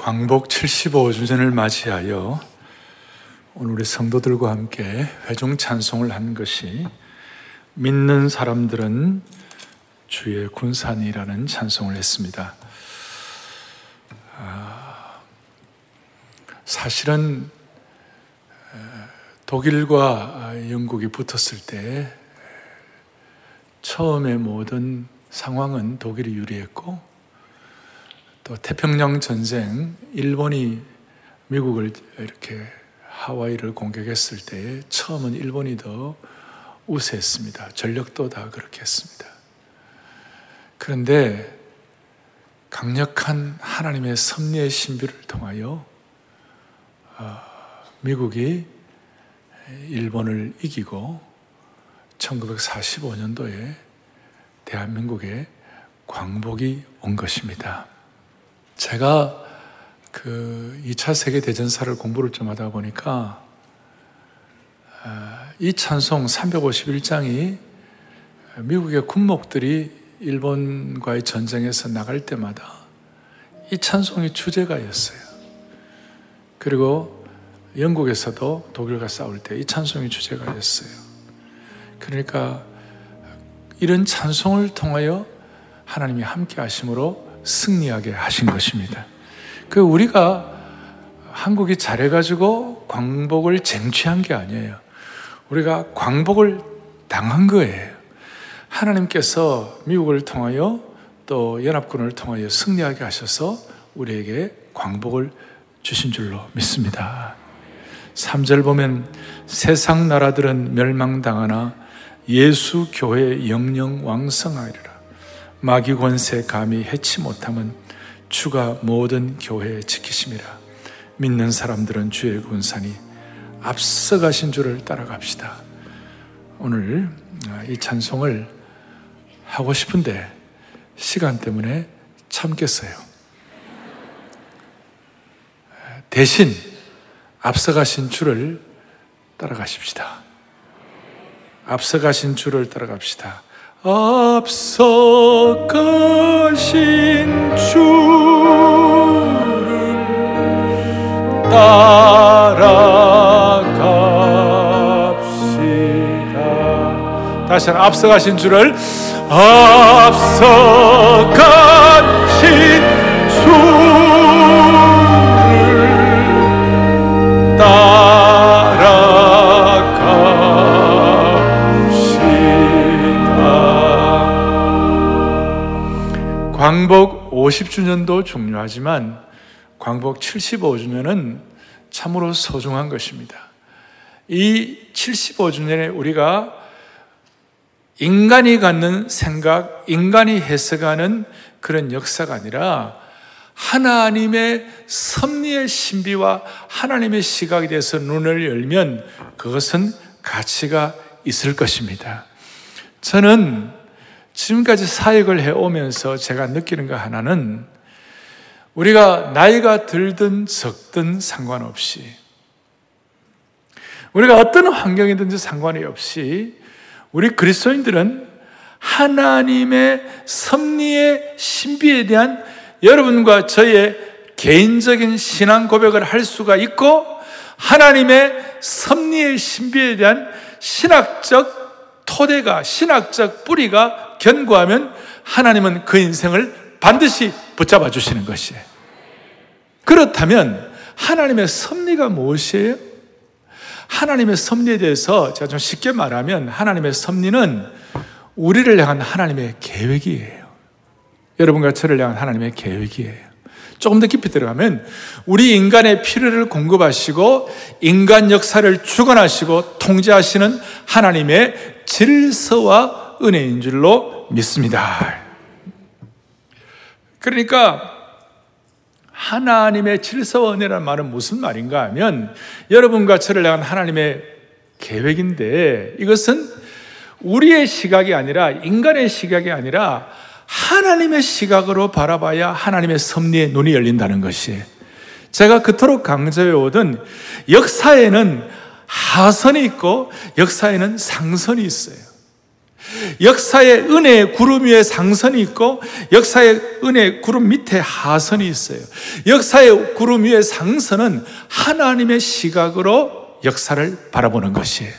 광복 75주년을 맞이하여 오늘 우리 성도들과 함께 회중 찬송을 한 것이 믿는 사람들은 주의 군산이라는 찬송을 했습니다. 아, 사실은 독일과 영국이 붙었을 때 처음에 모든 상황은 독일이 유리했고 또 태평양 전쟁 일본이 미국을 이렇게 하와이를 공격했을 때 처음은 일본이 더 우세했습니다. 전력도 다 그렇게 했습니다. 그런데 강력한 하나님의 섭리의 신비를 통하여 어, 미국이 일본을 이기고 1945년도에 대한민국에 광복이 온 것입니다. 제가 그 2차 세계대전사를 공부를 좀 하다 보니까 아, 이 찬송 351장이 미국의 군목들이 일본과의 전쟁에서 나갈 때마다 이 찬송이 주제가였어요. 그리고 영국에서도 독일과 싸울 때 이 찬송이 주제가였어요. 그러니까 이런 찬송을 통하여 하나님이 함께 하심으로 승리하게 하신 것입니다. 그 우리가 한국이 잘해가지고 광복을 쟁취한 게 아니에요. 우리가 광복을 당한 거예요. 하나님께서 미국을 통하여 또 연합군을 통하여 승리하게 하셔서 우리에게 광복을 주신 줄로 믿습니다. 3절 보면 세상 나라들은 멸망당하나 예수 교회 영영 왕성하리라. 마귀 권세 감히 해치 못함은 주가 모든 교회에 지키심이라 믿는 사람들은 주의 군산이 앞서가신 줄을 따라갑시다. 오늘 이 찬송을 하고 싶은데 시간 때문에 참겠어요. 대신 앞서가신 주를 따라가십시다. 앞서가신 주를 따라갑시다. 앞서 가신 주를 따라갑시다. 다시 한번 앞서 가신 주를 앞서 가신 광복 50주년도 중요하지만 광복 75주년은 참으로 소중한 것입니다. 이 75주년에 우리가 인간이 갖는 생각, 인간이 해석하는 그런 역사가 아니라 하나님의 섭리의 신비와 하나님의 시각에 대해서 눈을 열면 그것은 가치가 있을 것입니다. 저는 지금까지 사역을 해오면서 제가 느끼는 것 하나는 우리가 나이가 들든 적든 상관없이 우리가 어떤 환경이든지 상관이 없이 우리 그리스도인들은 하나님의 섭리의 신비에 대한 여러분과 저의 개인적인 신앙 고백을 할 수가 있고 하나님의 섭리의 신비에 대한 신학적 토대가 신학적 뿌리가 견고하면 하나님은 그 인생을 반드시 붙잡아 주시는 것이에요. 그렇다면 하나님의 섭리가 무엇이에요? 하나님의 섭리에 대해서 제가 좀 쉽게 말하면 하나님의 섭리는 우리를 향한 하나님의 계획이에요. 여러분과 저를 향한 하나님의 계획이에요. 조금 더 깊이 들어가면 우리 인간의 필요를 공급하시고 인간 역사를 주관하시고 통제하시는 하나님의 질서와 은혜인 줄로 믿습니다. 그러니까 하나님의 질서와 은혜라는 말은 무슨 말인가 하면 여러분과 저를 향한 하나님의 계획인데 이것은 우리의 시각이 아니라 인간의 시각이 아니라 하나님의 시각으로 바라봐야 하나님의 섭리의 눈이 열린다는 것이 제가 그토록 강조해 오던 역사에는 하선이 있고 역사에는 상선이 있어요. 역사의 은혜의 구름 위에 상선이 있고 역사의 은혜의 구름 밑에 하선이 있어요. 역사의 구름 위에 상선은 하나님의 시각으로 역사를 바라보는 것이에요.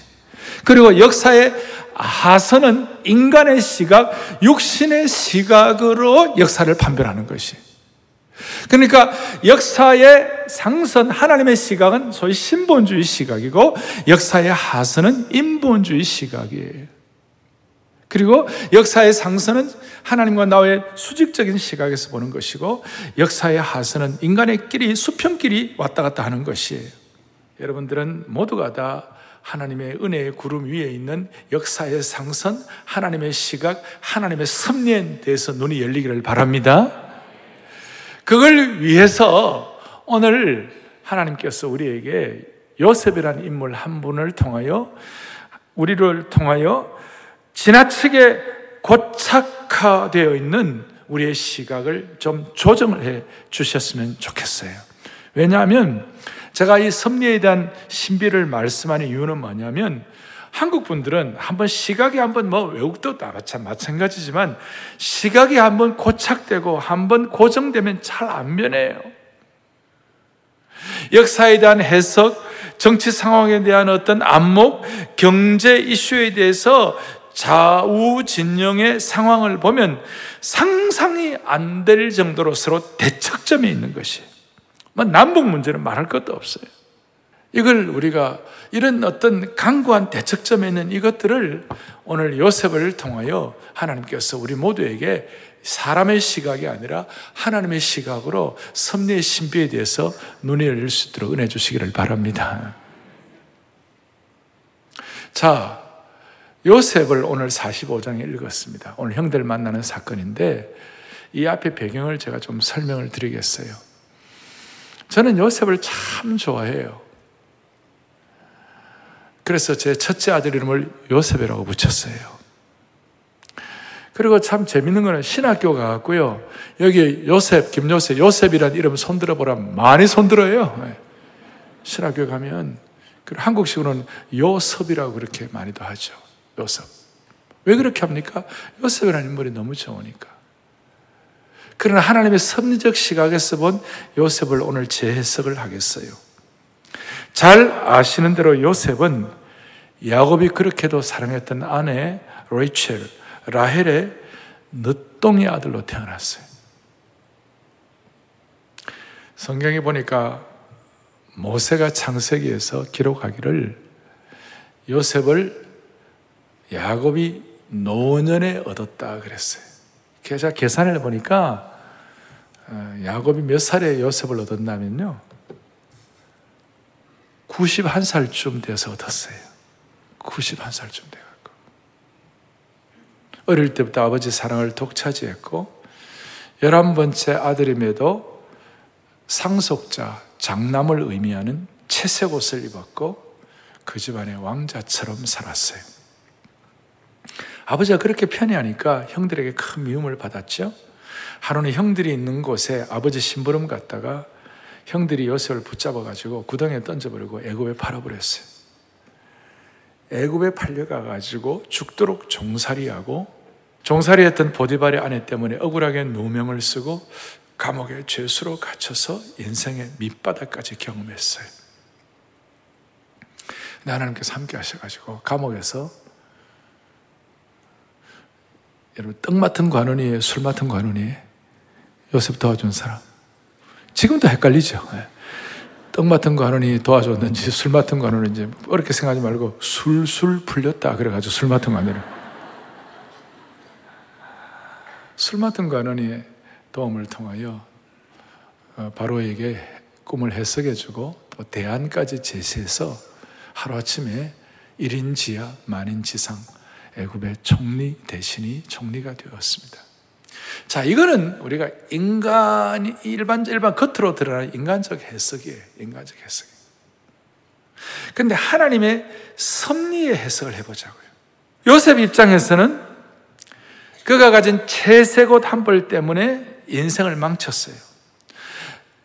그리고 역사의 하선은 인간의 시각, 육신의 시각으로 역사를 판별하는 것이에요. 그러니까 역사의 상선 하나님의 시각은 소위 신본주의 시각이고 역사의 하선은 인본주의 시각이에요. 그리고 역사의 상선은 하나님과 나의 수직적인 시각에서 보는 것이고 역사의 하선은 인간의 길이 수평길이 왔다 갔다 하는 것이에요. 여러분들은 모두가 다 하나님의 은혜의 구름 위에 있는 역사의 상선, 하나님의 시각, 하나님의 섭리에 대해서 눈이 열리기를 바랍니다. 그걸 위해서 오늘 하나님께서 우리에게 요셉이라는 인물 한 분을 통하여 우리를 통하여 지나치게 고착화되어 있는 우리의 시각을 좀 조정을 해 주셨으면 좋겠어요. 왜냐하면 제가 이 섭리에 대한 신비를 말씀하는 이유는 뭐냐면 한국 분들은 한번 시각이 한번 뭐 외국도 마찬가지지만 시각이 한번 고착되고 한번 고정되면 잘 안 변해요. 역사에 대한 해석, 정치 상황에 대한 어떤 안목, 경제 이슈에 대해서 좌우 진영의 상황을 보면 상상이 안 될 정도로 서로 대척점에 있는 것이. 뭐 남북 문제는 말할 것도 없어요. 이걸 우리가 이런 어떤 강구한 대척점에 있는 이것들을 오늘 요셉을 통하여 하나님께서 우리 모두에게 사람의 시각이 아니라 하나님의 시각으로 섭리의 신비에 대해서 눈이 열릴 수 있도록 은혜 주시기를 바랍니다. 자, 요셉을 오늘 45장에 읽었습니다. 오늘 형들 만나는 사건인데 이 앞에 배경을 제가 좀 설명을 드리겠어요. 저는 요셉을 참 좋아해요. 그래서 제 첫째 아들 이름을 요셉이라고 붙였어요. 그리고 참 재밌는 거는 신학교 가고요. 여기 요셉, 김요셉, 요셉이라는 이름 손들어 보라 많이 손들어요. 네. 신학교 가면 한국식으로는 요섭이라고 그렇게 많이도 하죠. 요셉. 왜 그렇게 합니까? 요셉이라는 인물이 너무 좋으니까. 그러나 하나님의 섭리적 시각에서 본 요셉을 오늘 재해석을 하겠어요. 잘 아시는 대로 요셉은 야곱이 그렇게도 사랑했던 아내 레이첼, 라헬의 늦동이 아들로 태어났어요. 성경에 보니까 모세가 창세기에서 기록하기를 요셉을 야곱이 노년에 얻었다 그랬어요. 계산을 해보니까 어, 야곱이 몇 살에 요셉을 얻었냐면요. 91살쯤 돼서 얻었어요. 91살쯤 돼갖고. 어릴 때부터 아버지 사랑을 독차지했고, 11번째 아들임에도 상속자, 장남을 의미하는 채색 옷을 입었고, 그 집안의 왕자처럼 살았어요. 아버지가 그렇게 편애하니까 형들에게 큰 미움을 받았죠. 하루는 형들이 있는 곳에 아버지 심부름 갔다가 형들이 요셉을 붙잡아 가지고 구덩이에 던져버리고 애굽에 팔아버렸어요. 애굽에 팔려가 가지고 죽도록 종살이하고 종살이했던 보디발의 아내 때문에 억울하게 누명을 쓰고 감옥에 죄수로 갇혀서 인생의 밑바닥까지 경험했어요. 하나님께서 함께 하셔가지고 감옥에서 여러분 떡 맡은 관원이에요, 술 맡은 관원이에요. 요셉 도와준 사람. 지금도 헷갈리죠. 예. 떡 맡은 거 하느니 도와줬는지 술 맡은 거 하느니 어렵게 생각하지 말고 술술 풀렸다 그래가지고 술 맡은 거 하느니 술 맡은 거 하느니 도움을 통하여 어, 바로에게 꿈을 해석해주고 또 대안까지 제시해서 하루아침에 1인 지하 만인 지상 애굽의 총리 대신이 총리가 되었습니다. 자, 이거는 우리가 인간, 일반, 일반 겉으로 드러나는 인간적 해석이에요. 인간적 해석. 근데 하나님의 섭리의 해석을 해보자고요. 요셉 입장에서는 그가 가진 채색옷 한 벌 때문에 인생을 망쳤어요.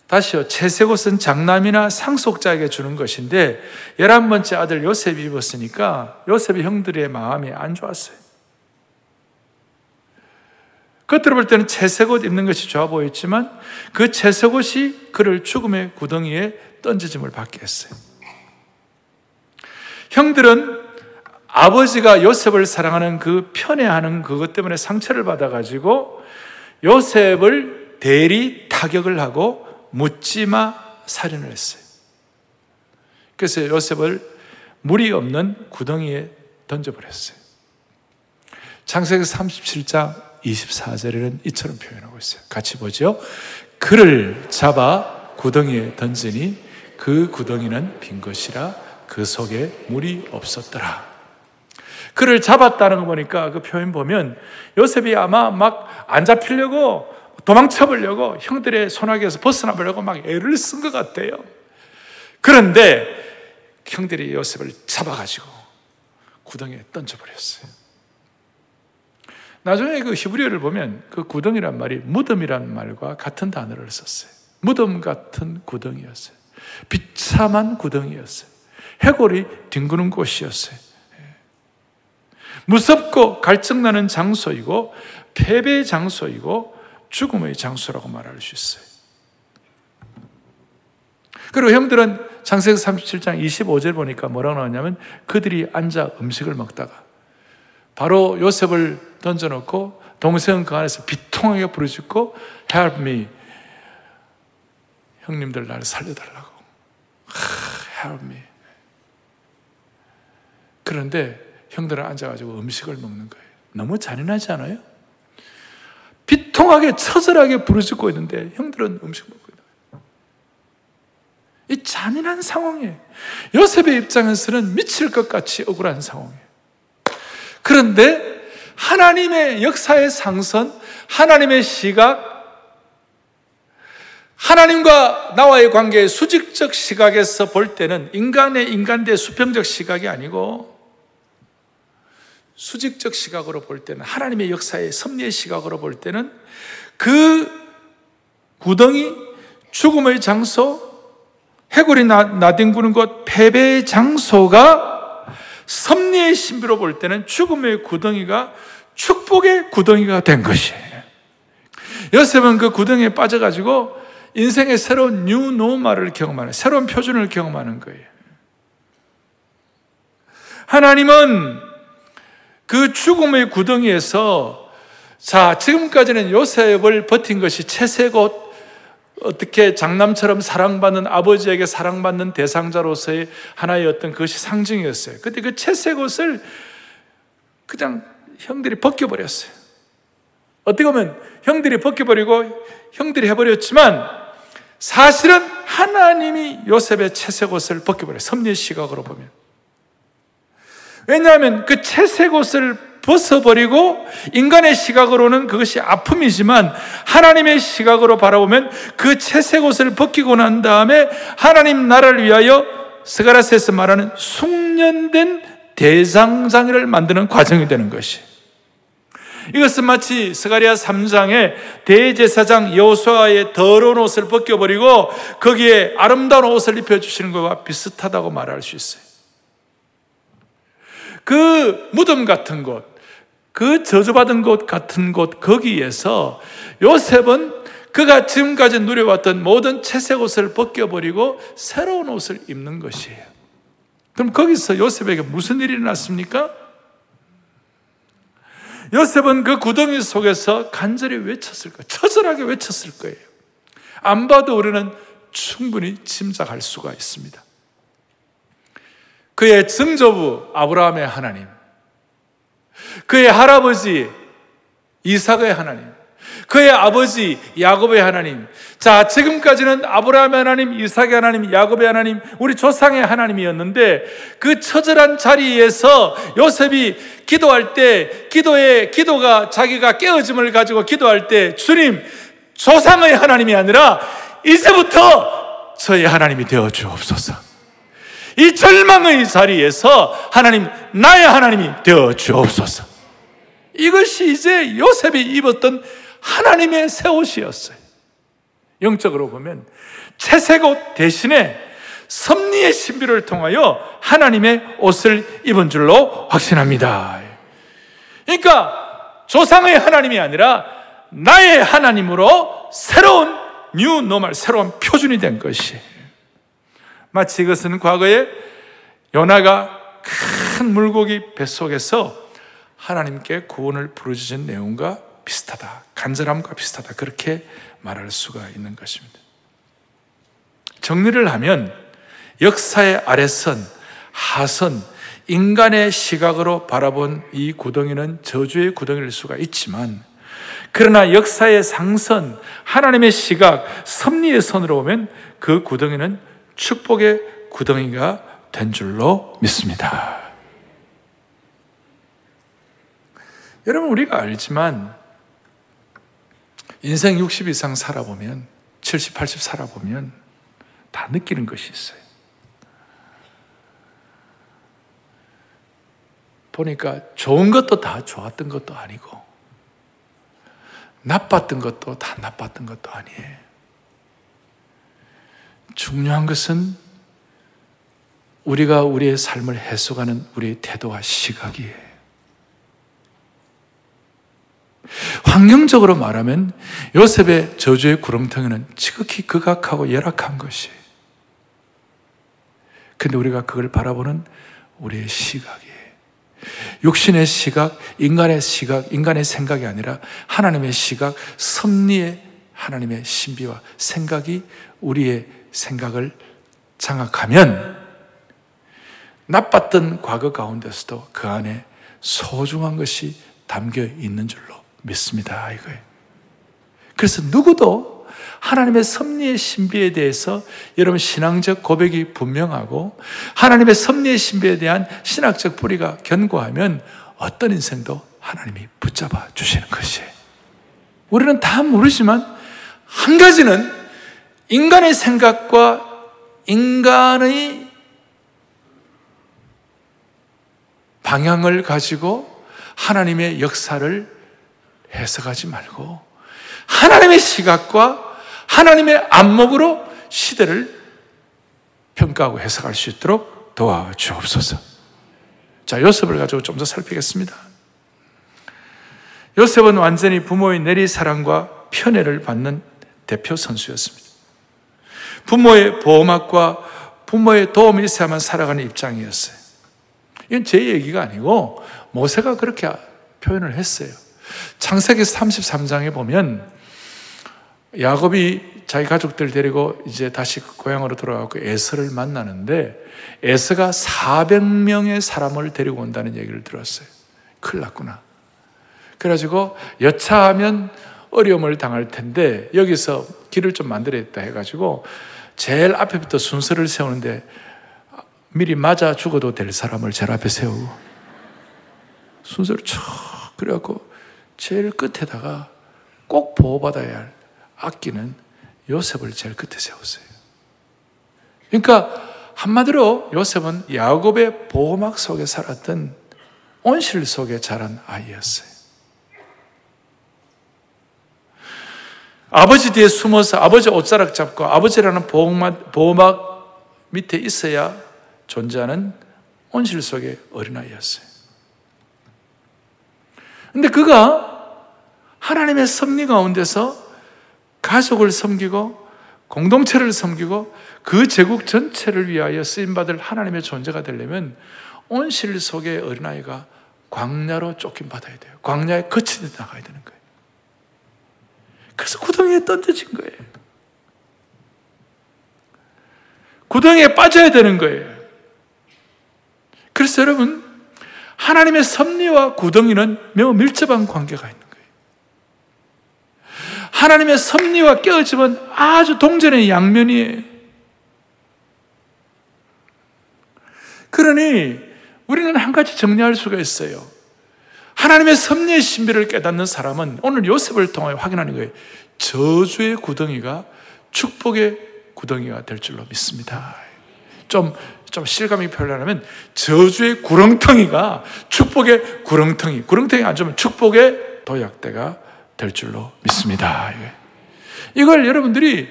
다시요, 채색옷은 장남이나 상속자에게 주는 것인데, 열한 번째 아들 요셉이 입었으니까 요셉의 형들의 마음이 안 좋았어요. 겉으로 볼 때는 채색 옷 입는 것이 좋아 보였지만 그 채색 옷이 그를 죽음의 구덩이에 던져짐을 받게 했어요. 형들은 아버지가 요셉을 사랑하는 그 편애하는 그것 때문에 상처를 받아가지고 요셉을 대리 타격을 하고 묻지마 살인을 했어요. 그래서 요셉을 물이 없는 구덩이에 던져버렸어요. 창세기 37장 24절에는 이처럼 표현하고 있어요. 같이 보죠. 그를 잡아 구덩이에 던지니 그 구덩이는 빈 것이라 그 속에 물이 없었더라. 그를 잡았다는 거 보니까 그 표현 보면 요셉이 아마 막 안 잡히려고 도망쳐 보려고 형들의 손아귀에서 벗어나 보려고 막 애를 쓴 것 같아요. 그런데 형들이 요셉을 잡아가지고 구덩이에 던져버렸어요. 나중에 그 히브리어를 보면 그 구덩이란 말이 무덤이란 말과 같은 단어를 썼어요. 무덤 같은 구덩이였어요. 비참한 구덩이였어요. 해골이 뒹구는 곳이었어요. 예. 무섭고 갈증나는 장소이고 패배의 장소이고 죽음의 장소라고 말할 수 있어요. 그리고 형들은 창세기 37장 25절 보니까 뭐라고 나왔냐면 그들이 앉아 음식을 먹다가 바로 요셉을 던져놓고 동생은 그 안에서 비통하게 부르짖고 Help me. 형님들 나를 살려달라고. Help me. 그런데 형들은 앉아가지고 음식을 먹는 거예요. 너무 잔인하지 않아요? 비통하게 처절하게 부르짖고 있는데 형들은 음식 먹고 있는 거예요. 이 잔인한 상황에 요셉의 입장에서는 미칠 것 같이 억울한 상황이에요. 그런데 하나님의 역사의 상선, 하나님의 시각, 하나님과 나와의 관계의 수직적 시각에서 볼 때는 인간의 인간대 수평적 시각이 아니고 수직적 시각으로 볼 때는 하나님의 역사의 섭리의 시각으로 볼 때는 그 구덩이, 죽음의 장소, 해골이 나뒹구는 곳, 패배의 장소가 섭리의 신비로 볼 때는 죽음의 구덩이가 축복의 구덩이가 된 것이에요. 요셉은 그 구덩이에 빠져가지고 인생의 새로운 new normal을 경험하는, 새로운 표준을 경험하는 거예요. 하나님은 그 죽음의 구덩이에서 자, 지금까지는 요셉을 버틴 것이 채색옷, 어떻게 장남처럼 사랑받는 아버지에게 사랑받는 대상자로서의 하나의 어떤 그것이 상징이었어요. 근데 그 채색 옷을 그냥 형들이 벗겨버렸어요. 어떻게 보면 형들이 벗겨버리고 형들이 해버렸지만 사실은 하나님이 요셉의 채색 옷을 벗겨버려요. 섭리의 시각으로 보면. 왜냐하면 그 채색 옷을 벗어버리고 인간의 시각으로는 그것이 아픔이지만 하나님의 시각으로 바라보면 그 채색 옷을 벗기고 난 다음에 하나님 나라를 위하여 스가랴서에서 말하는 숙련된 대장장을 만드는 과정이 되는 것이. 이것은 마치 스가랴 3장에 대제사장 여호수아의 더러운 옷을 벗겨버리고 거기에 아름다운 옷을 입혀주시는 것과 비슷하다고 말할 수 있어요. 그 무덤 같은 곳, 그 저주받은 곳 같은 곳 거기에서 요셉은 그가 지금까지 누려왔던 모든 채색 옷을 벗겨버리고 새로운 옷을 입는 것이에요. 그럼 거기서 요셉에게 무슨 일이 났습니까? 요셉은 그 구덩이 속에서 간절히 외쳤을 거예요. 처절하게 외쳤을 거예요. 안 봐도 우리는 충분히 짐작할 수가 있습니다. 그의 증조부 아브라함의 하나님, 그의 할아버지 이삭의 하나님, 그의 아버지 야곱의 하나님. 자, 지금까지는 아브라함의 하나님, 이삭의 하나님, 야곱의 하나님, 우리 조상의 하나님이었는데 그 처절한 자리에서 요셉이 기도할 때 기도에 기도가 자기가 깨어짐을 가지고 기도할 때 주님 조상의 하나님이 아니라 이제부터 저의 하나님이 되어 주옵소서. 이 절망의 자리에서 하나님 나의 하나님이 되어 주옵소서. 이것이 이제 요셉이 입었던 하나님의 새 옷이었어요. 영적으로 보면 채색 옷 대신에 섭리의 신비를 통하여 하나님의 옷을 입은 줄로 확신합니다. 그러니까 조상의 하나님이 아니라 나의 하나님으로 새로운 new normal, 새로운 표준이 된 것이. 마치 이것은 과거에 요나가 큰 물고기 뱃속에서 하나님께 구원을 부르짖은 내용과 비슷하다. 간절함과 비슷하다. 그렇게 말할 수가 있는 것입니다. 정리를 하면 역사의 아래선, 하선, 인간의 시각으로 바라본 이 구덩이는 저주의 구덩이일 수가 있지만 그러나 역사의 상선, 하나님의 시각, 섭리의 선으로 보면 그 구덩이는 축복의 구덩이가 된 줄로 믿습니다. 여러분, 우리가 알지만 인생 60 이상 살아보면, 70, 80 살아보면 다 느끼는 것이 있어요. 보니까 좋은 것도 다 좋았던 것도 아니고, 나빴던 것도 다 나빴던 것도 아니에요. 중요한 것은 우리가 우리의 삶을 해석하는 우리의 태도와 시각이에요. 환경적으로 말하면 요셉의 저주의 구렁텅이는 지극히 극악하고 열악한 것이에요. 근데 우리가 그걸 바라보는 우리의 시각이에요. 육신의 시각, 인간의 시각, 인간의 생각이 아니라 하나님의 시각, 섭리의 하나님의 신비와 생각이 우리의 생각을 장악하면 나빴던 과거 가운데서도 그 안에 소중한 것이 담겨 있는 줄로 믿습니다. 이거예요. 그래서 누구도 하나님의 섭리의 신비에 대해서 여러분 신앙적 고백이 분명하고 하나님의 섭리의 신비에 대한 신학적 뿌리가 견고하면 어떤 인생도 하나님이 붙잡아 주시는 것이에요. 우리는 다 모르지만 한 가지는 인간의 생각과 인간의 방향을 가지고 하나님의 역사를 해석하지 말고 하나님의 시각과 하나님의 안목으로 시대를 평가하고 해석할 수 있도록 도와주옵소서. 자, 요셉을 가지고 좀 더 살피겠습니다. 요셉은 완전히 부모의 내리 사랑과 편애를 받는 대표 선수였습니다. 부모의 보호막과 부모의 도움이 있어야만 살아가는 입장이었어요. 이건 제 얘기가 아니고 모세가 그렇게 표현을 했어요. 창세기 33장에 보면 야곱이 자기 가족들 데리고 이제 다시 고향으로 돌아가고 에서를 만나는데 에서가 400명의 사람을 데리고 온다는 얘기를 들었어요. 큰일 났구나. 그래가지고 여차하면 어려움을 당할 텐데 여기서 길을 좀 만들어야겠다 해가지고 제일 앞에부터 순서를 세우는데 미리 맞아 죽어도 될 사람을 제일 앞에 세우고 순서를 쭉 그래갖고 제일 끝에다가 꼭 보호받아야 할 아끼는 요셉을 제일 끝에 세웠어요. 그러니까 한마디로 요셉은 야곱의 보호막 속에 살았던 온실 속에 자란 아이였어요. 아버지 뒤에 숨어서 아버지 옷자락 잡고 아버지라는 보호막, 밑에 있어야 존재하는 온실 속의 어린아이였어요. 근데 그가 하나님의 섭리 가운데서 가족을 섬기고 공동체를 섬기고 그 제국 전체를 위하여 쓰임받을 하나님의 존재가 되려면 온실 속의 어린아이가 광야로 쫓김받아야 돼요. 광야에 거치듯 나가야 되는 거예요. 그래서 구덩이에 던져진 거예요. 구덩이에 빠져야 되는 거예요. 그래서 여러분, 하나님의 섭리와 구덩이는 매우 밀접한 관계가 있는 거예요. 하나님의 섭리와 깨어짐은 아주 동전의 양면이에요. 그러니 우리는 한 가지 정리할 수가 있어요. 하나님의 섭리의 신비를 깨닫는 사람은 오늘 요셉을 통해 확인하는 거예요. 저주의 구덩이가 축복의 구덩이가 될 줄로 믿습니다. 좀, 좀 실감이 표현하면 저주의 구렁텅이가 축복의 구렁텅이, 구렁텅이 안 좋으면 축복의 도약대가 될 줄로 믿습니다. 이걸 여러분들이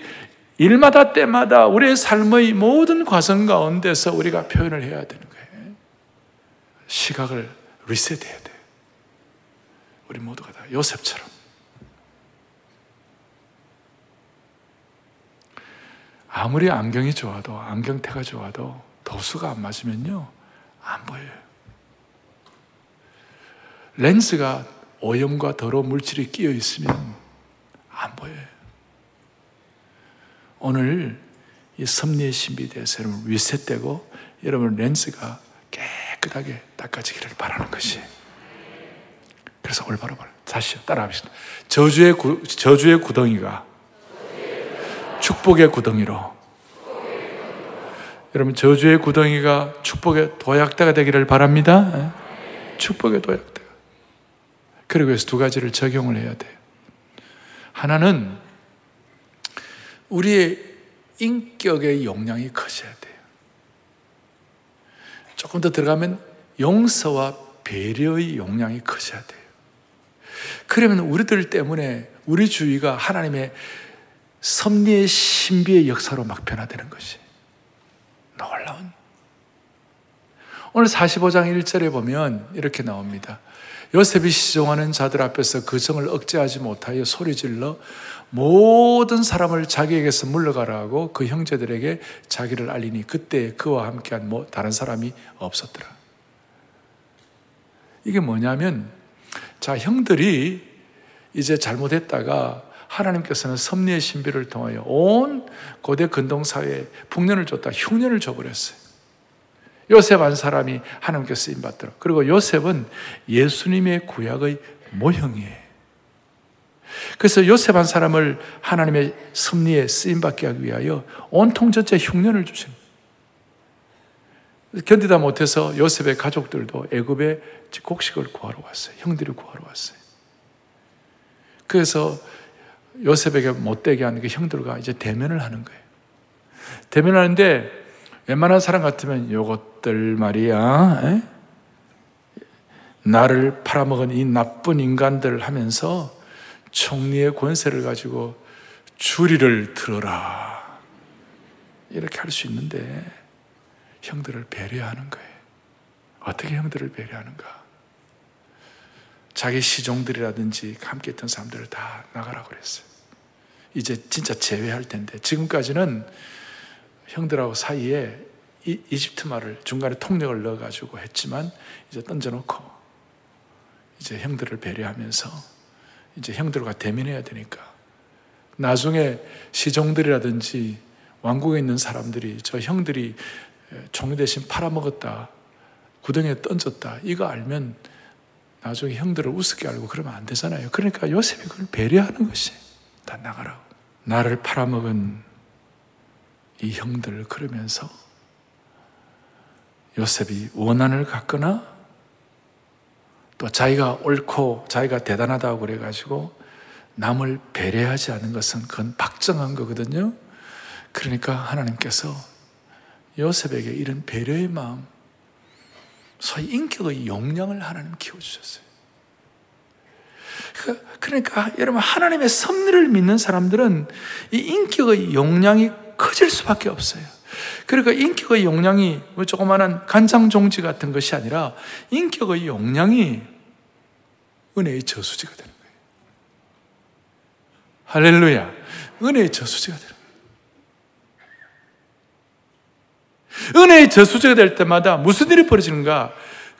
일마다 때마다 우리의 삶의 모든 과정 가운데서 우리가 표현을 해야 되는 거예요. 시각을 리셋해야 돼요. 우리 모두가 다 요셉처럼 아무리 안경이 좋아도 안경태가 좋아도 도수가 안 맞으면요 안 보여요. 렌즈가 오염과 더러 물질이 끼어 있으면 안 보여요. 오늘 이 섭리의 신비에 대해서 여러분 위세되고 여러분 렌즈가 깨끗하게 닦아지기를 바라는 것이 그래서 올바로 말. 다시 따라합시다. 저주의 구, 저주의 구덩이가 축복의 구덩이로. 여러분 저주의 구덩이가 축복의 도약대가 되기를 바랍니다. 예? 축복의 도약대. 그리고 그래서 두 가지를 적용을 해야 돼요. 하나는 우리의 인격의 용량이 커져야 돼요. 조금 더 들어가면 용서와 배려의 용량이 커져야 돼요. 그러면 우리들 때문에 우리 주위가 하나님의 섭리의 신비의 역사로 막 변화되는 것이 놀라운. 오늘 45장 1절에 보면 이렇게 나옵니다. 요셉이 시종하는 자들 앞에서 그 성을 억제하지 못하여 소리질러 모든 사람을 자기에게서 물러가라고 그 형제들에게 자기를 알리니 그때 그와 함께한 뭐 다른 사람이 없었더라. 이게 뭐냐면 자 형들이 이제 잘못했다가 하나님께서는 섭리의 신비를 통하여 온 고대 근동 사회에 북년을 줬다 흉년을 줘버렸어요. 요셉 한 사람이 하나님께 쓰임 받더라. 그리고 요셉은 예수님의 구약의 모형이에요. 그래서 요셉 한 사람을 하나님의 섭리에 쓰임 받게 하기 위하여 온통 전체 흉년을 주신 견디다 못해서 요셉의 가족들도 애굽에 곡식을 구하러 왔어요. 형들이 구하러 왔어요. 그래서 요셉에게 못되게 하는 게 형들과 이제 대면을 하는 거예요. 대면하는데 웬만한 사람 같으면 요것들 말이야. 에? 나를 팔아먹은 이 나쁜 인간들 하면서 총리의 권세를 가지고 주리를 들어라. 이렇게 할 수 있는데 형들을 배려하는 거예요. 어떻게 형들을 배려하는가? 자기 시종들이라든지 함께 했던 사람들을 다 나가라고 그랬어요. 이제 진짜 제외할 텐데 지금까지는 형들하고 사이에 이, 이집트 말을 중간에 통역을 넣어가지고 했지만 이제 던져놓고 이제 형들을 배려하면서 이제 형들과 대면해야 되니까 나중에 시종들이라든지 왕국에 있는 사람들이 저 형들이 종 대신 팔아먹었다. 구덩이에 던졌다. 이거 알면 나중에 형들을 우습게 알고 그러면 안 되잖아요. 그러니까 요셉이 그걸 배려하는 것이 다 나가라고. 나를 팔아먹은 이 형들 그러면서 요셉이 원한을 갖거나 또 자기가 옳고 자기가 대단하다고 그래가지고 남을 배려하지 않는 것은 그건 박정한 거거든요. 그러니까 하나님께서 요셉에게 이런 배려의 마음, 소위 인격의 용량을 하나님 키워주셨어요. 그러니까 여러분 하나님의 섭리를 믿는 사람들은 이 인격의 용량이 커질 수밖에 없어요. 그러니까 인격의 용량이 뭐 조그마한 간장 종지 같은 것이 아니라 인격의 용량이 은혜의 저수지가 되는 거예요. 할렐루야. 은혜의 저수지가 되는 거예요. 은혜의 저수지가 될 때마다 무슨 일이 벌어지는가?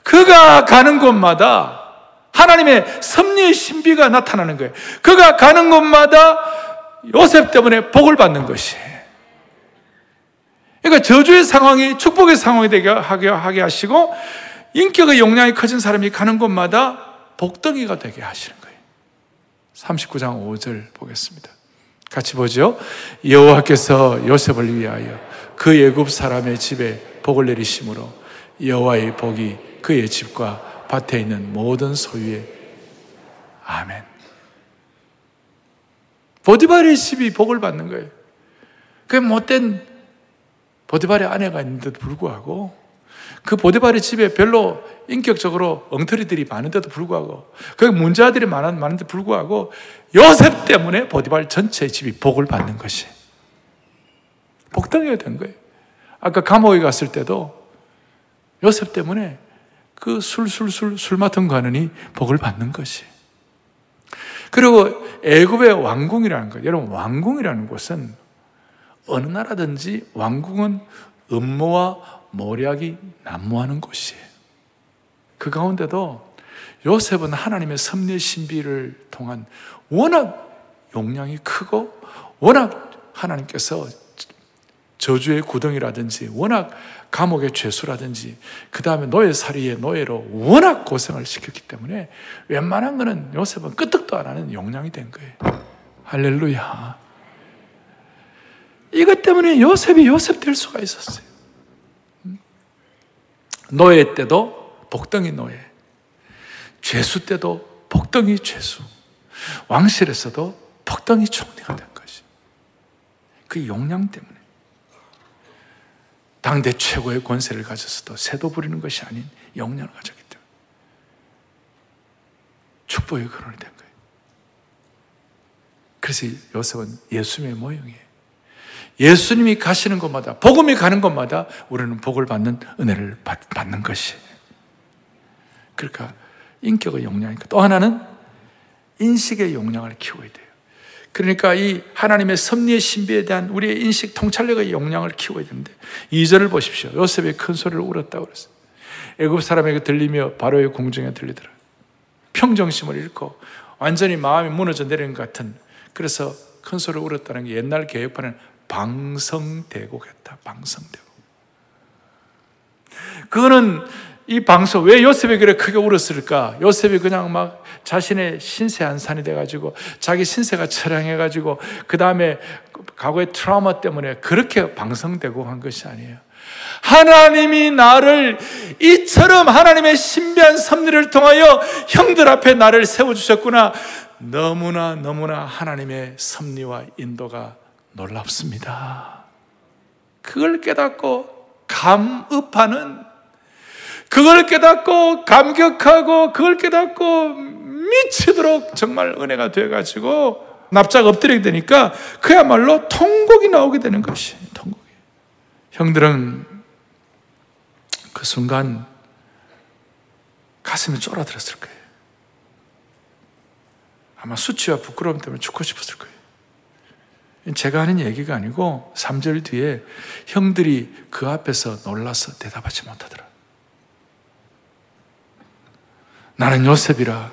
그가 가는 곳마다 하나님의 섭리의 신비가 나타나는 거예요. 그가 가는 곳마다 요셉 때문에 복을 받는 것이에요. 그러니까 저주의 상황이 축복의 상황이 되게 하게 하시고 인격의 용량이 커진 사람이 가는 곳마다 복덩이가 되게 하시는 거예요. 39장 5절 보겠습니다. 같이 보죠. 여호와께서 요셉을 위하여 그 예굽 사람의 집에 복을 내리심으로 여호와의 복이 그의 집과 밭에 있는 모든 소유에 아멘. 보디발의 집이 복을 받는 거예요. 그 못된 보디발의 아내가 있는데도 불구하고 그 보디발의 집에 별로 인격적으로 엉터리들이 많은데도 불구하고 그 문제아들이 많은, 많은데 불구하고 요셉 때문에 보디발 전체의 집이 복을 받는 것이 복덩이가 된 거예요. 아까 감옥에 갔을 때도 요셉 때문에 그 술술술 술 맡은 가는이 복을 받는 것이. 그리고 애굽의 왕궁이라는 것, 여러분 왕궁이라는 곳은 어느 나라든지 왕궁은 음모와 모략이 난무하는 곳이에요. 그 가운데도 요셉은 하나님의 섭리의 신비를 통한 워낙 용량이 크고 워낙 하나님께서 저주의 구덩이라든지 워낙 감옥의 죄수라든지 그 다음에 노예살이의 노예로 워낙 고생을 시켰기 때문에 웬만한 거는 요셉은 끄떡도 안 하는 용량이 된 거예요. 할렐루야. 이것 때문에 요셉이 요셉 될 수가 있었어요. 노예 때도 복덩이 노예, 죄수 때도 복덩이 죄수, 왕실에서도 복덩이 총리가 된 것이. 그 용량 때문에. 당대 최고의 권세를 가졌어도 새도 부리는 것이 아닌 영년을 가졌기 때문에 축복의 근원이 된 거예요. 그래서 요셉은 예수님의 모형이에요. 예수님이 가시는 곳마다, 복음이 가는 곳마다 우리는 복을 받는 은혜를 받, 받는 것이에요. 그러니까 인격의 용량이니까 또 하나는 인식의 용량을 키워야 돼요. 그러니까 이 하나님의 섭리의 신비에 대한 우리의 인식 통찰력의 역량을 키워야 되는데 2절을 보십시오. 요셉이 큰 소리를 울었다고 그랬어요. 애굽 사람에게 들리며 바로의 궁정에 들리더라. 평정심을 잃고 완전히 마음이 무너져 내리는 것 같은 그래서 큰 소리를 울었다는 게 옛날 개혁판은 방성대고겠다. 방성대고. 그거는 이 방송, 왜 요셉이 그래 크게 울었을까? 요셉이 그냥 막 자신의 신세 한산이 돼가지고, 자기 신세가 처량해가지고, 그 다음에 과거의 트라우마 때문에 그렇게 방성되고 한 것이 아니에요. 하나님이 나를 이처럼 하나님의 신비한 섭리를 통하여 형들 앞에 나를 세워주셨구나. 너무나 너무나 하나님의 섭리와 인도가 놀랍습니다. 그걸 깨닫고 감읍하는 그걸 깨닫고 감격하고 그걸 깨닫고 미치도록 정말 은혜가 돼가지고 납작 엎드리게 되니까 그야말로 통곡이 나오게 되는 것이 통곡이. 형들은 그 순간 가슴이 쫄아들었을 거예요. 아마 수치와 부끄러움 때문에 죽고 싶었을 거예요. 제가 하는 얘기가 아니고 3절 뒤에 형들이 그 앞에서 놀라서 대답하지 못하더라. 나는 요셉이라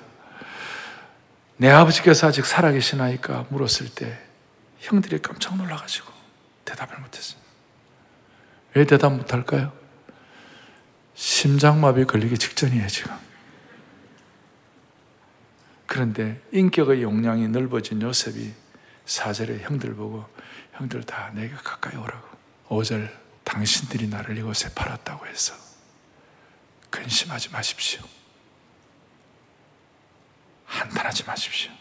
내 아버지께서 아직 살아계시나이까 물었을 때 형들이 깜짝 놀라가지고 대답을 못했어요. 왜 대답 못할까요? 심장마비 걸리기 직전이에요, 지금. 그런데 인격의 용량이 넓어진 요셉이 사절에 형들 보고 형들 다 내가 가까이 오라고. 5절 당신들이 나를 이곳에 팔았다고 해서 근심하지 마십시오. 한탄하지 마십시오.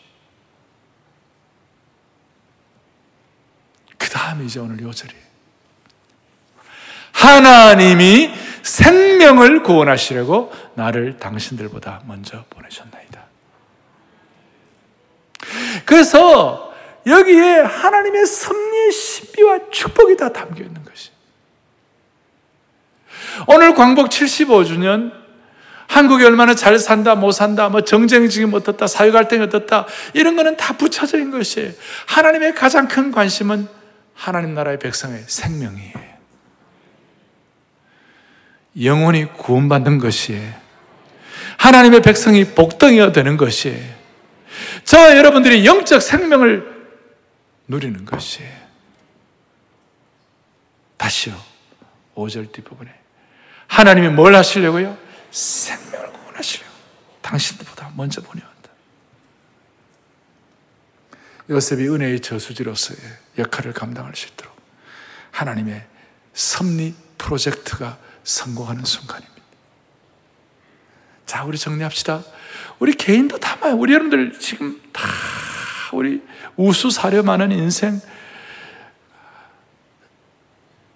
그 다음에 이제 오늘 요절이 하나님이 생명을 구원하시려고 나를 당신들보다 먼저 보내셨나이다. 그래서 여기에 하나님의 섭리의 신비와 축복이 다 담겨 있는 것이. 오늘 광복 75주년 한국이 얼마나 잘 산다, 못 산다, 뭐 정쟁이 지금 어떻다, 사회 갈등이 어떻다, 이런 거는 다 있는 것이에요. 하나님의 가장 큰 관심은 하나님 나라의 백성의 생명이에요. 영혼이 구원받는 것이에요. 하나님의 백성이 복덩이가 되는 것이에요. 저와 여러분들이 영적 생명을 누리는 것이에요. 다시요. 5절 뒷부분에. 하나님이 뭘 하시려고요? 생명을 구원하시려 당신들보다 먼저 보내왔다. 요셉이 은혜의 저수지로서의 역할을 감당할 수 있도록 하나님의 섭리 프로젝트가 성공하는 순간입니다. 자, 우리 정리합시다. 우리 개인도 다. 우리 여러분들 지금 다 우리 우수 사려 많은 인생,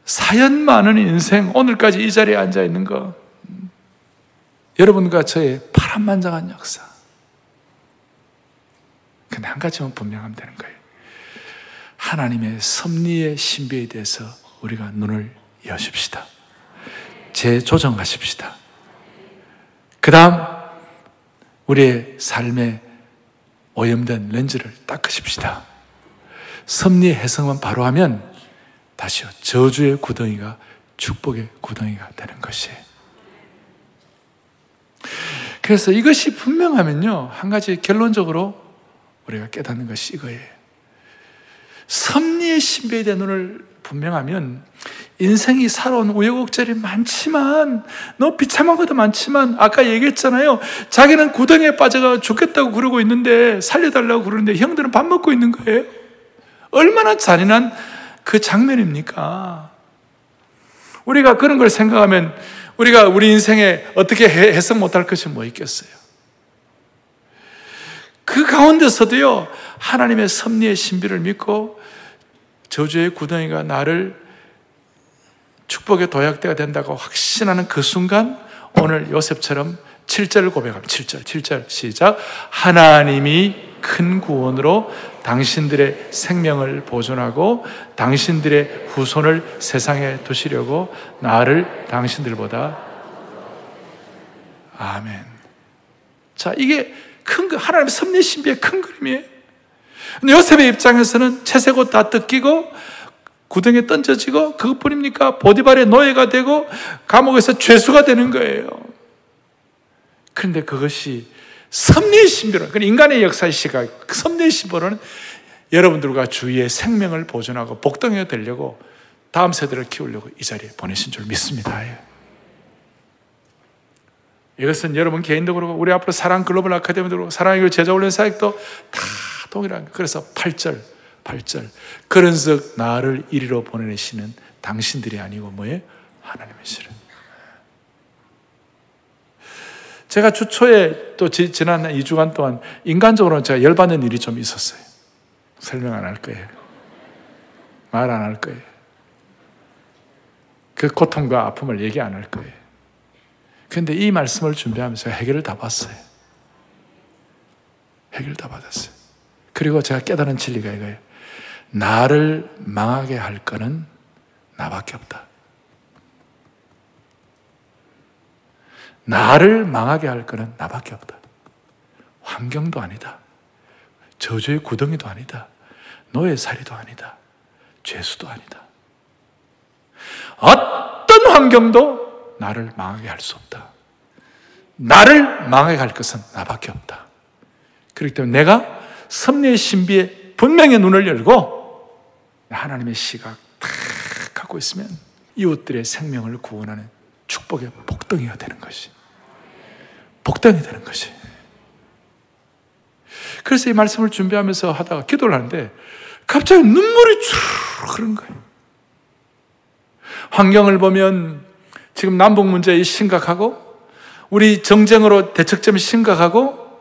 사연 많은 인생, 오늘까지 이 자리에 앉아 있는 거, 여러분과 저의 파란만장한 역사. 근데 한 가지만 분명하면 되는 거예요. 하나님의 섭리의 신비에 대해서 우리가 눈을 여십시다. 재조정하십시다. 그 다음, 우리의 삶에 오염된 렌즈를 닦으십시다. 섭리의 해석만 바로 하면 다시요. 저주의 구덩이가 축복의 구덩이가 되는 것이에요. 그래서 이것이 분명하면요. 한 가지 결론적으로 우리가 깨닫는 것이 이거예요. 섭리의 신비에 대한 눈을 분명하면 인생이 살아온 우여곡절이 많지만 너 비참한 것도 많지만 아까 얘기했잖아요. 자기는 구덩이에 빠져가 죽겠다고 그러고 있는데 살려달라고 그러는데 형들은 밥 먹고 있는 거예요. 얼마나 잔인한 그 장면입니까? 우리가 그런 걸 생각하면 우리가 우리 인생에 어떻게 해석 못할 것이 뭐 있겠어요? 그 가운데서도요, 하나님의 섭리의 신비를 믿고 저주의 구덩이가 나를 축복의 도약대가 된다고 확신하는 그 순간 오늘 요셉처럼 7절을 고백합니다. 7절, 7절 시작. 하나님이 큰 구원으로 당신들의 생명을 보존하고 당신들의 후손을 세상에 두시려고 나를 당신들보다 아멘. 자, 이게 큰 하나님의 섭리 신비의 큰 그림이에요. 요셉의 입장에서는 채색 옷다 뜯기고 구덩이에 던져지고 그것뿐입니까? 보디발의 노예가 되고 감옥에서 죄수가 되는 거예요. 그런데 그것이 섭리의 신비로, 그 인간의 역사의 시각, 그 섭리의 신비로는 여러분들과 주위의 생명을 보존하고 복덩이가 되려고 다음 세대를 키우려고 이 자리에 보내신 줄 믿습니다. 예. 이것은 여러분 개인도 그렇고 우리 앞으로 사랑 글로벌 아카데미도 사랑의 제자 훈련 사역도 다 동일한 그래서 8절 8절 그런즉 나를 이리로 보내시는 당신들이 아니고 뭐예요? 하나님이시라. 제가 주초에 또 지난 2주간 동안 인간적으로 제가 열받는 일이 좀 있었어요. 설명 안 할 거예요. 말 안 할 거예요. 그 고통과 아픔을 얘기 안 할 거예요. 그런데 이 말씀을 준비하면서 해결을 다 봤어요. 해결 다 받았어요. 그리고 제가 깨달은 진리가 이거예요. 나를 망하게 할 거는 나밖에 없다. 나를 망하게 할 거는 나밖에 없다. 환경도 아니다. 저주의 구덩이도 아니다. 노예 살이도 아니다. 죄수도 아니다. 어떤 환경도 나를 망하게 할 수 없다. 나를 망하게 할 것은 나밖에 없다. 그렇기 때문에 내가 섭리의 신비에 분명히 눈을 열고 하나님의 시각 탁 갖고 있으면 이웃들의 생명을 구원하는 축복의 복덩이가 되는 것이. 복덩이 되는 것이. 그래서 이 말씀을 준비하면서 하다가 기도를 하는데 갑자기 눈물이 쭉 흐르는 거예요. 환경을 보면 지금 남북 문제이 심각하고 우리 정쟁으로 대척점이 심각하고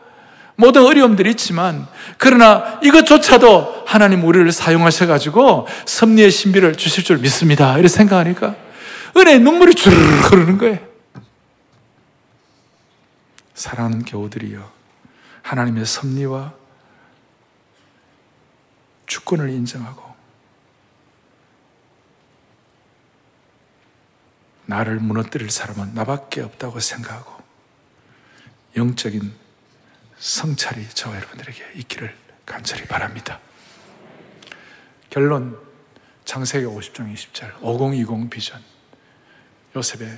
모든 어려움들이 있지만 그러나 이것조차도 하나님 우리를 사용하셔 가지고 섭리의 신비를 주실 줄 믿습니다. 이렇게 생각하니까 은혜의 눈물이 주르르 흐르는 거예요. 사랑하는 교우들이여 하나님의 섭리와 주권을 인정하고 나를 무너뜨릴 사람은 나밖에 없다고 생각하고 영적인 성찰이 저와 여러분들에게 있기를 간절히 바랍니다. 결론 창세기 50장 20절 5020 비전 요셉의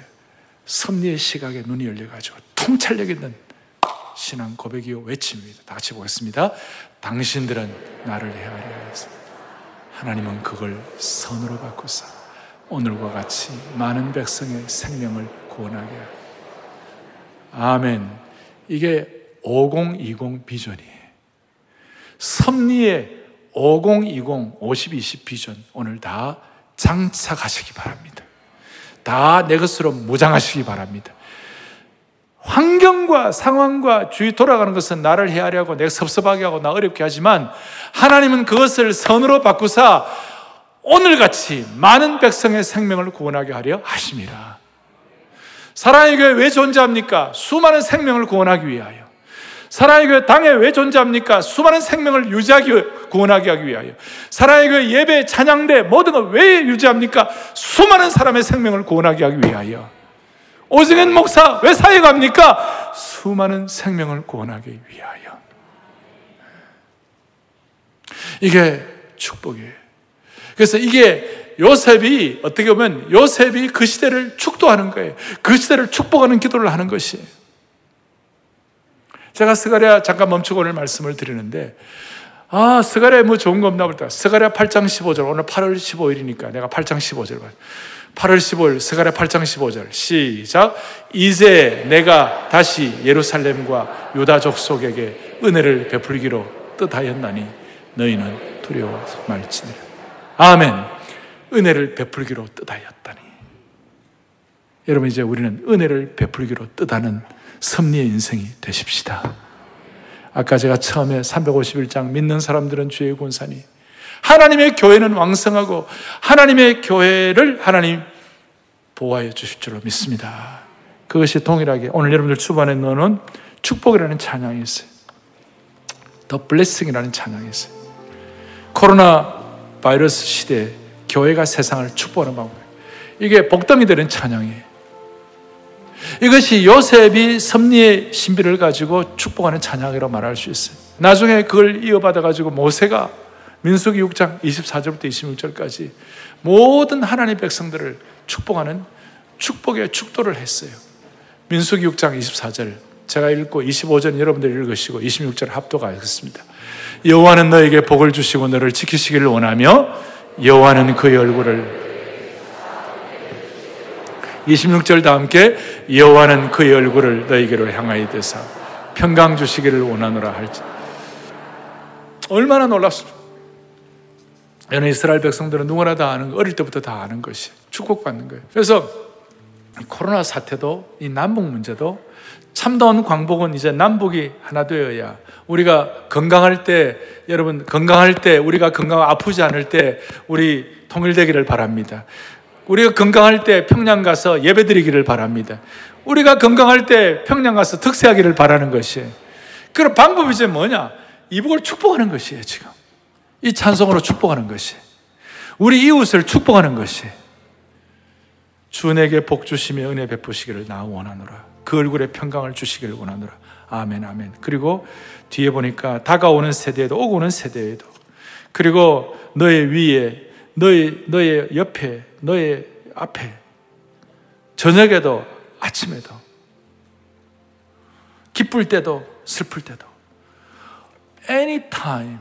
섭리의 시각에 눈이 열려가지고 통찰력 있는 신앙 고백이요 외침입니다. 다 같이 보겠습니다. 당신들은 나를 헤아려 하였습 하나님은 그걸 선으로 바꾸사 오늘과 같이 많은 백성의 생명을 구원하게 아멘. 이게 5020 비전이에요. 섭리의 5020, 5020 비전 오늘 다 장착하시기 바랍니다. 다 내 것으로 무장하시기 바랍니다. 환경과 상황과 주위 돌아가는 것은 나를 하고 내가 섭섭하게 하고 나 어렵게 하지만 하나님은 그것을 선으로 바꾸사 오늘같이 많은 백성의 생명을 구원하게 하려 하십니다. 사랑의 교회 왜 존재합니까? 수많은 생명을 구원하기 위하여. 사랑의 교회 당에 왜 존재합니까? 수많은 생명을 유지하기, 구원하게 하기 위하여. 사랑의 교회 예배, 찬양대, 모든 걸 왜 유지합니까? 수많은 사람의 생명을 구원하게 하기 위하여. 오승현 목사 왜 사역합니까? 수많은 생명을 구원하기 위하여. 이게 축복이에요. 그래서 이게 요셉이 어떻게 보면 요셉이 그 시대를 축도하는 거예요. 그 시대를 축복하는 기도를 하는 것이에요. 제가 스가랴 잠깐 멈추고 오늘 말씀을 드리는데 아, 스가랴 뭐 좋은 거 없나 볼까? 스가랴 8장 15절. 오늘 8월 15일이니까 내가 8장 15절 봐. 8월 15일 스가랴 8장 15절. 시작. 이제 내가 다시 예루살렘과 유다 족속에게 은혜를 베풀기로 뜻하였나니 너희는 두려워서 말지니라. 아멘. 은혜를 베풀기로 뜻하였다니. 여러분 이제 우리는 은혜를 베풀기로 뜻하는 섭리의 인생이 되십시다. 아까 제가 처음에 351장 믿는 사람들은 주의 군산이 하나님의 교회는 왕성하고 하나님의 교회를 하나님 보호하여 주실 줄로 믿습니다. 그것이 동일하게 오늘 여러분들 주반에 넣어놓은 축복이라는 찬양이 있어요. 더 블레싱이라는 찬양이 있어요. 코로나 바이러스 시대에 교회가 세상을 축복하는 방법. 이게 복덩이 되는 찬양이에요. 이것이 요셉이 섭리의 신비를 가지고 축복하는 찬양이라고 말할 수 있어요. 나중에 그걸 이어받아 가지고 모세가 민수기 6장 24절부터 26절까지 모든 하나님의 백성들을 축복하는 축복의 축도를 했어요. 민수기 6장 24절 제가 읽고 25절 여러분들 읽으시고 26절 합독하겠습니다. 여호와는 너에게 복을 주시고 너를 지키시기를 원하며 여호와는 그의 얼굴을 26절 다 함께 여호와는 그의 얼굴을 너에게로 향하여 대사 평강 주시기를 원하노라 할지 얼마나 놀랍습니까? 이스라엘 백성들은 누구나 다 아는 어릴 때부터 다 아는 것이 축복받는 거예요. 그래서 코로나 사태도 이 남북 문제도 참다운 광복은 이제 남북이 하나 되어야 우리가 건강할 때 여러분 건강할 때 우리가 건강 아프지 않을 때 우리 통일되기를 바랍니다. 우리가 건강할 때 평양 가서 예배 드리기를 바랍니다. 우리가 건강할 때 평양 가서 특세하기를 바라는 것이에요. 그럼 방법이 이제 뭐냐? 이복을 축복하는 것이에요, 지금. 이 찬송으로 축복하는 것이. 우리 이웃을 축복하는 것이. 주에게 복 주시며 은혜 베푸시기를 나 원하노라. 그 얼굴에 평강을 주시기를 원하노라. 아멘, 아멘. 그리고 뒤에 보니까 다가오는 세대에도, 오고는 세대에도, 그리고 너의 위에, 너의, 너의 옆에, 너의 앞에, 저녁에도, 아침에도, 기쁠 때도, 슬플 때도, anytime,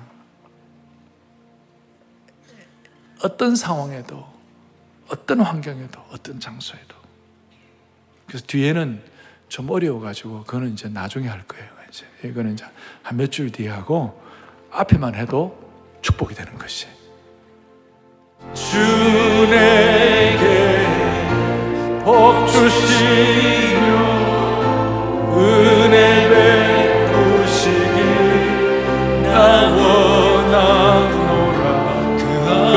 어떤 상황에도, 어떤 환경에도, 어떤 장소에도. 그래서 뒤에는 좀 어려워가지고, 그거는 이제 나중에 할 거예요. 이제. 이거는 이제 한몇줄 뒤에 하고, 앞에만 해도 축복이 되는 것이. 주에게 복 주시며 은혜 베푸시길 나 원하노라. 그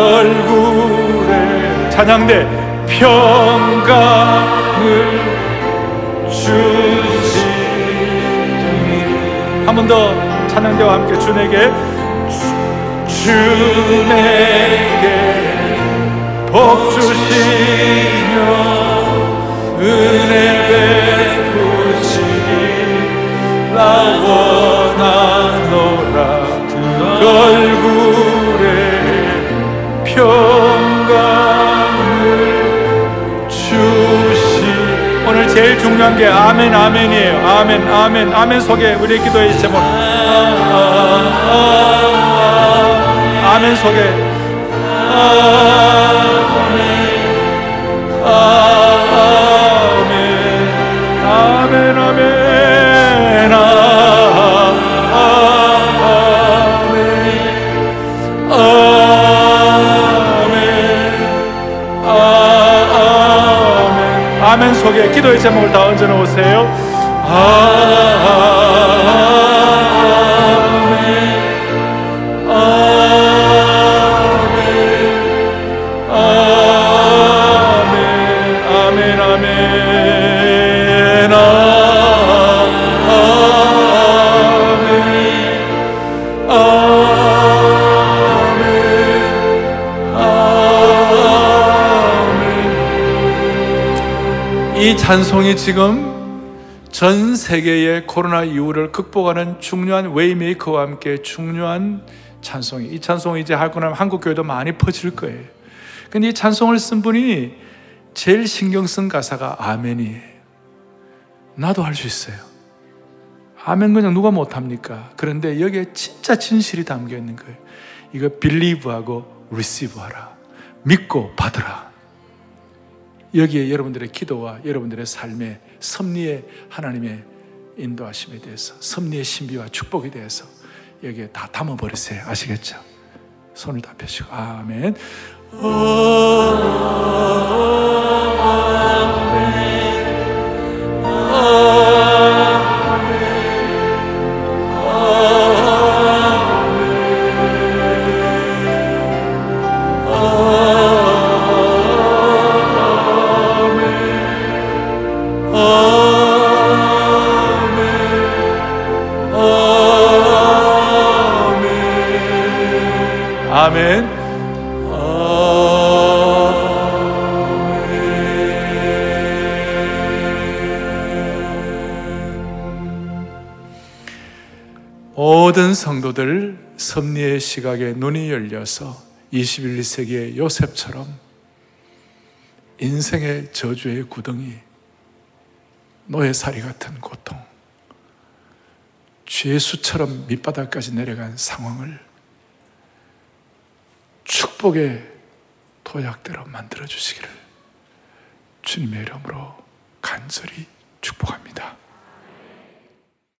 얼굴에 찬양대 평강을 주시니. 한번 더 찬양대와 함께 주에게 주에게 복 주시며 은혜 베푸시길 나 원하노라. 그 얼굴에 평강을 주시. 오늘 제일 중요한 게 아멘 아멘이에요. 아멘 아멘 아멘 속에 우리 기도의 제목. 아멘 속에 아멘 아멘 아멘 아멘 아멘 아멘 속에 기도의 제목을 다 얹어 놓으세요 아 이 찬송이 지금 전 세계의 코로나 이후를 극복하는 중요한 Way Maker와 함께 중요한 찬송이 이 찬송이 이제 하고 나면 한국 교회도 많이 퍼질 거예요. 근데 이 찬송을 쓴 분이 제일 신경 쓴 가사가 아멘이에요. 나도 할 수 있어요. 아멘 그냥 누가 못 합니까? 그런데 여기에 진짜 진실이 담겨 있는 거예요. 이거 believe하고 receive 하라. 믿고 받으라. 여기에 여러분들의 기도와 여러분들의 삶의 섭리의 하나님의 인도하심에 대해서 섭리의 신비와 축복에 대해서 여기에 다 담아버리세요. 아시겠죠? 손을 다 펴시고 아멘. 아멘. 모든 성도들 섭리의 시각에 눈이 열려서 21세기의 요셉처럼 인생의 저주의 구덩이, 노예살이 같은 고통, 죄수처럼 밑바닥까지 내려간 상황을 축복의 도약대로 만들어 주시기를 주님의 이름으로 간절히 축복합니다.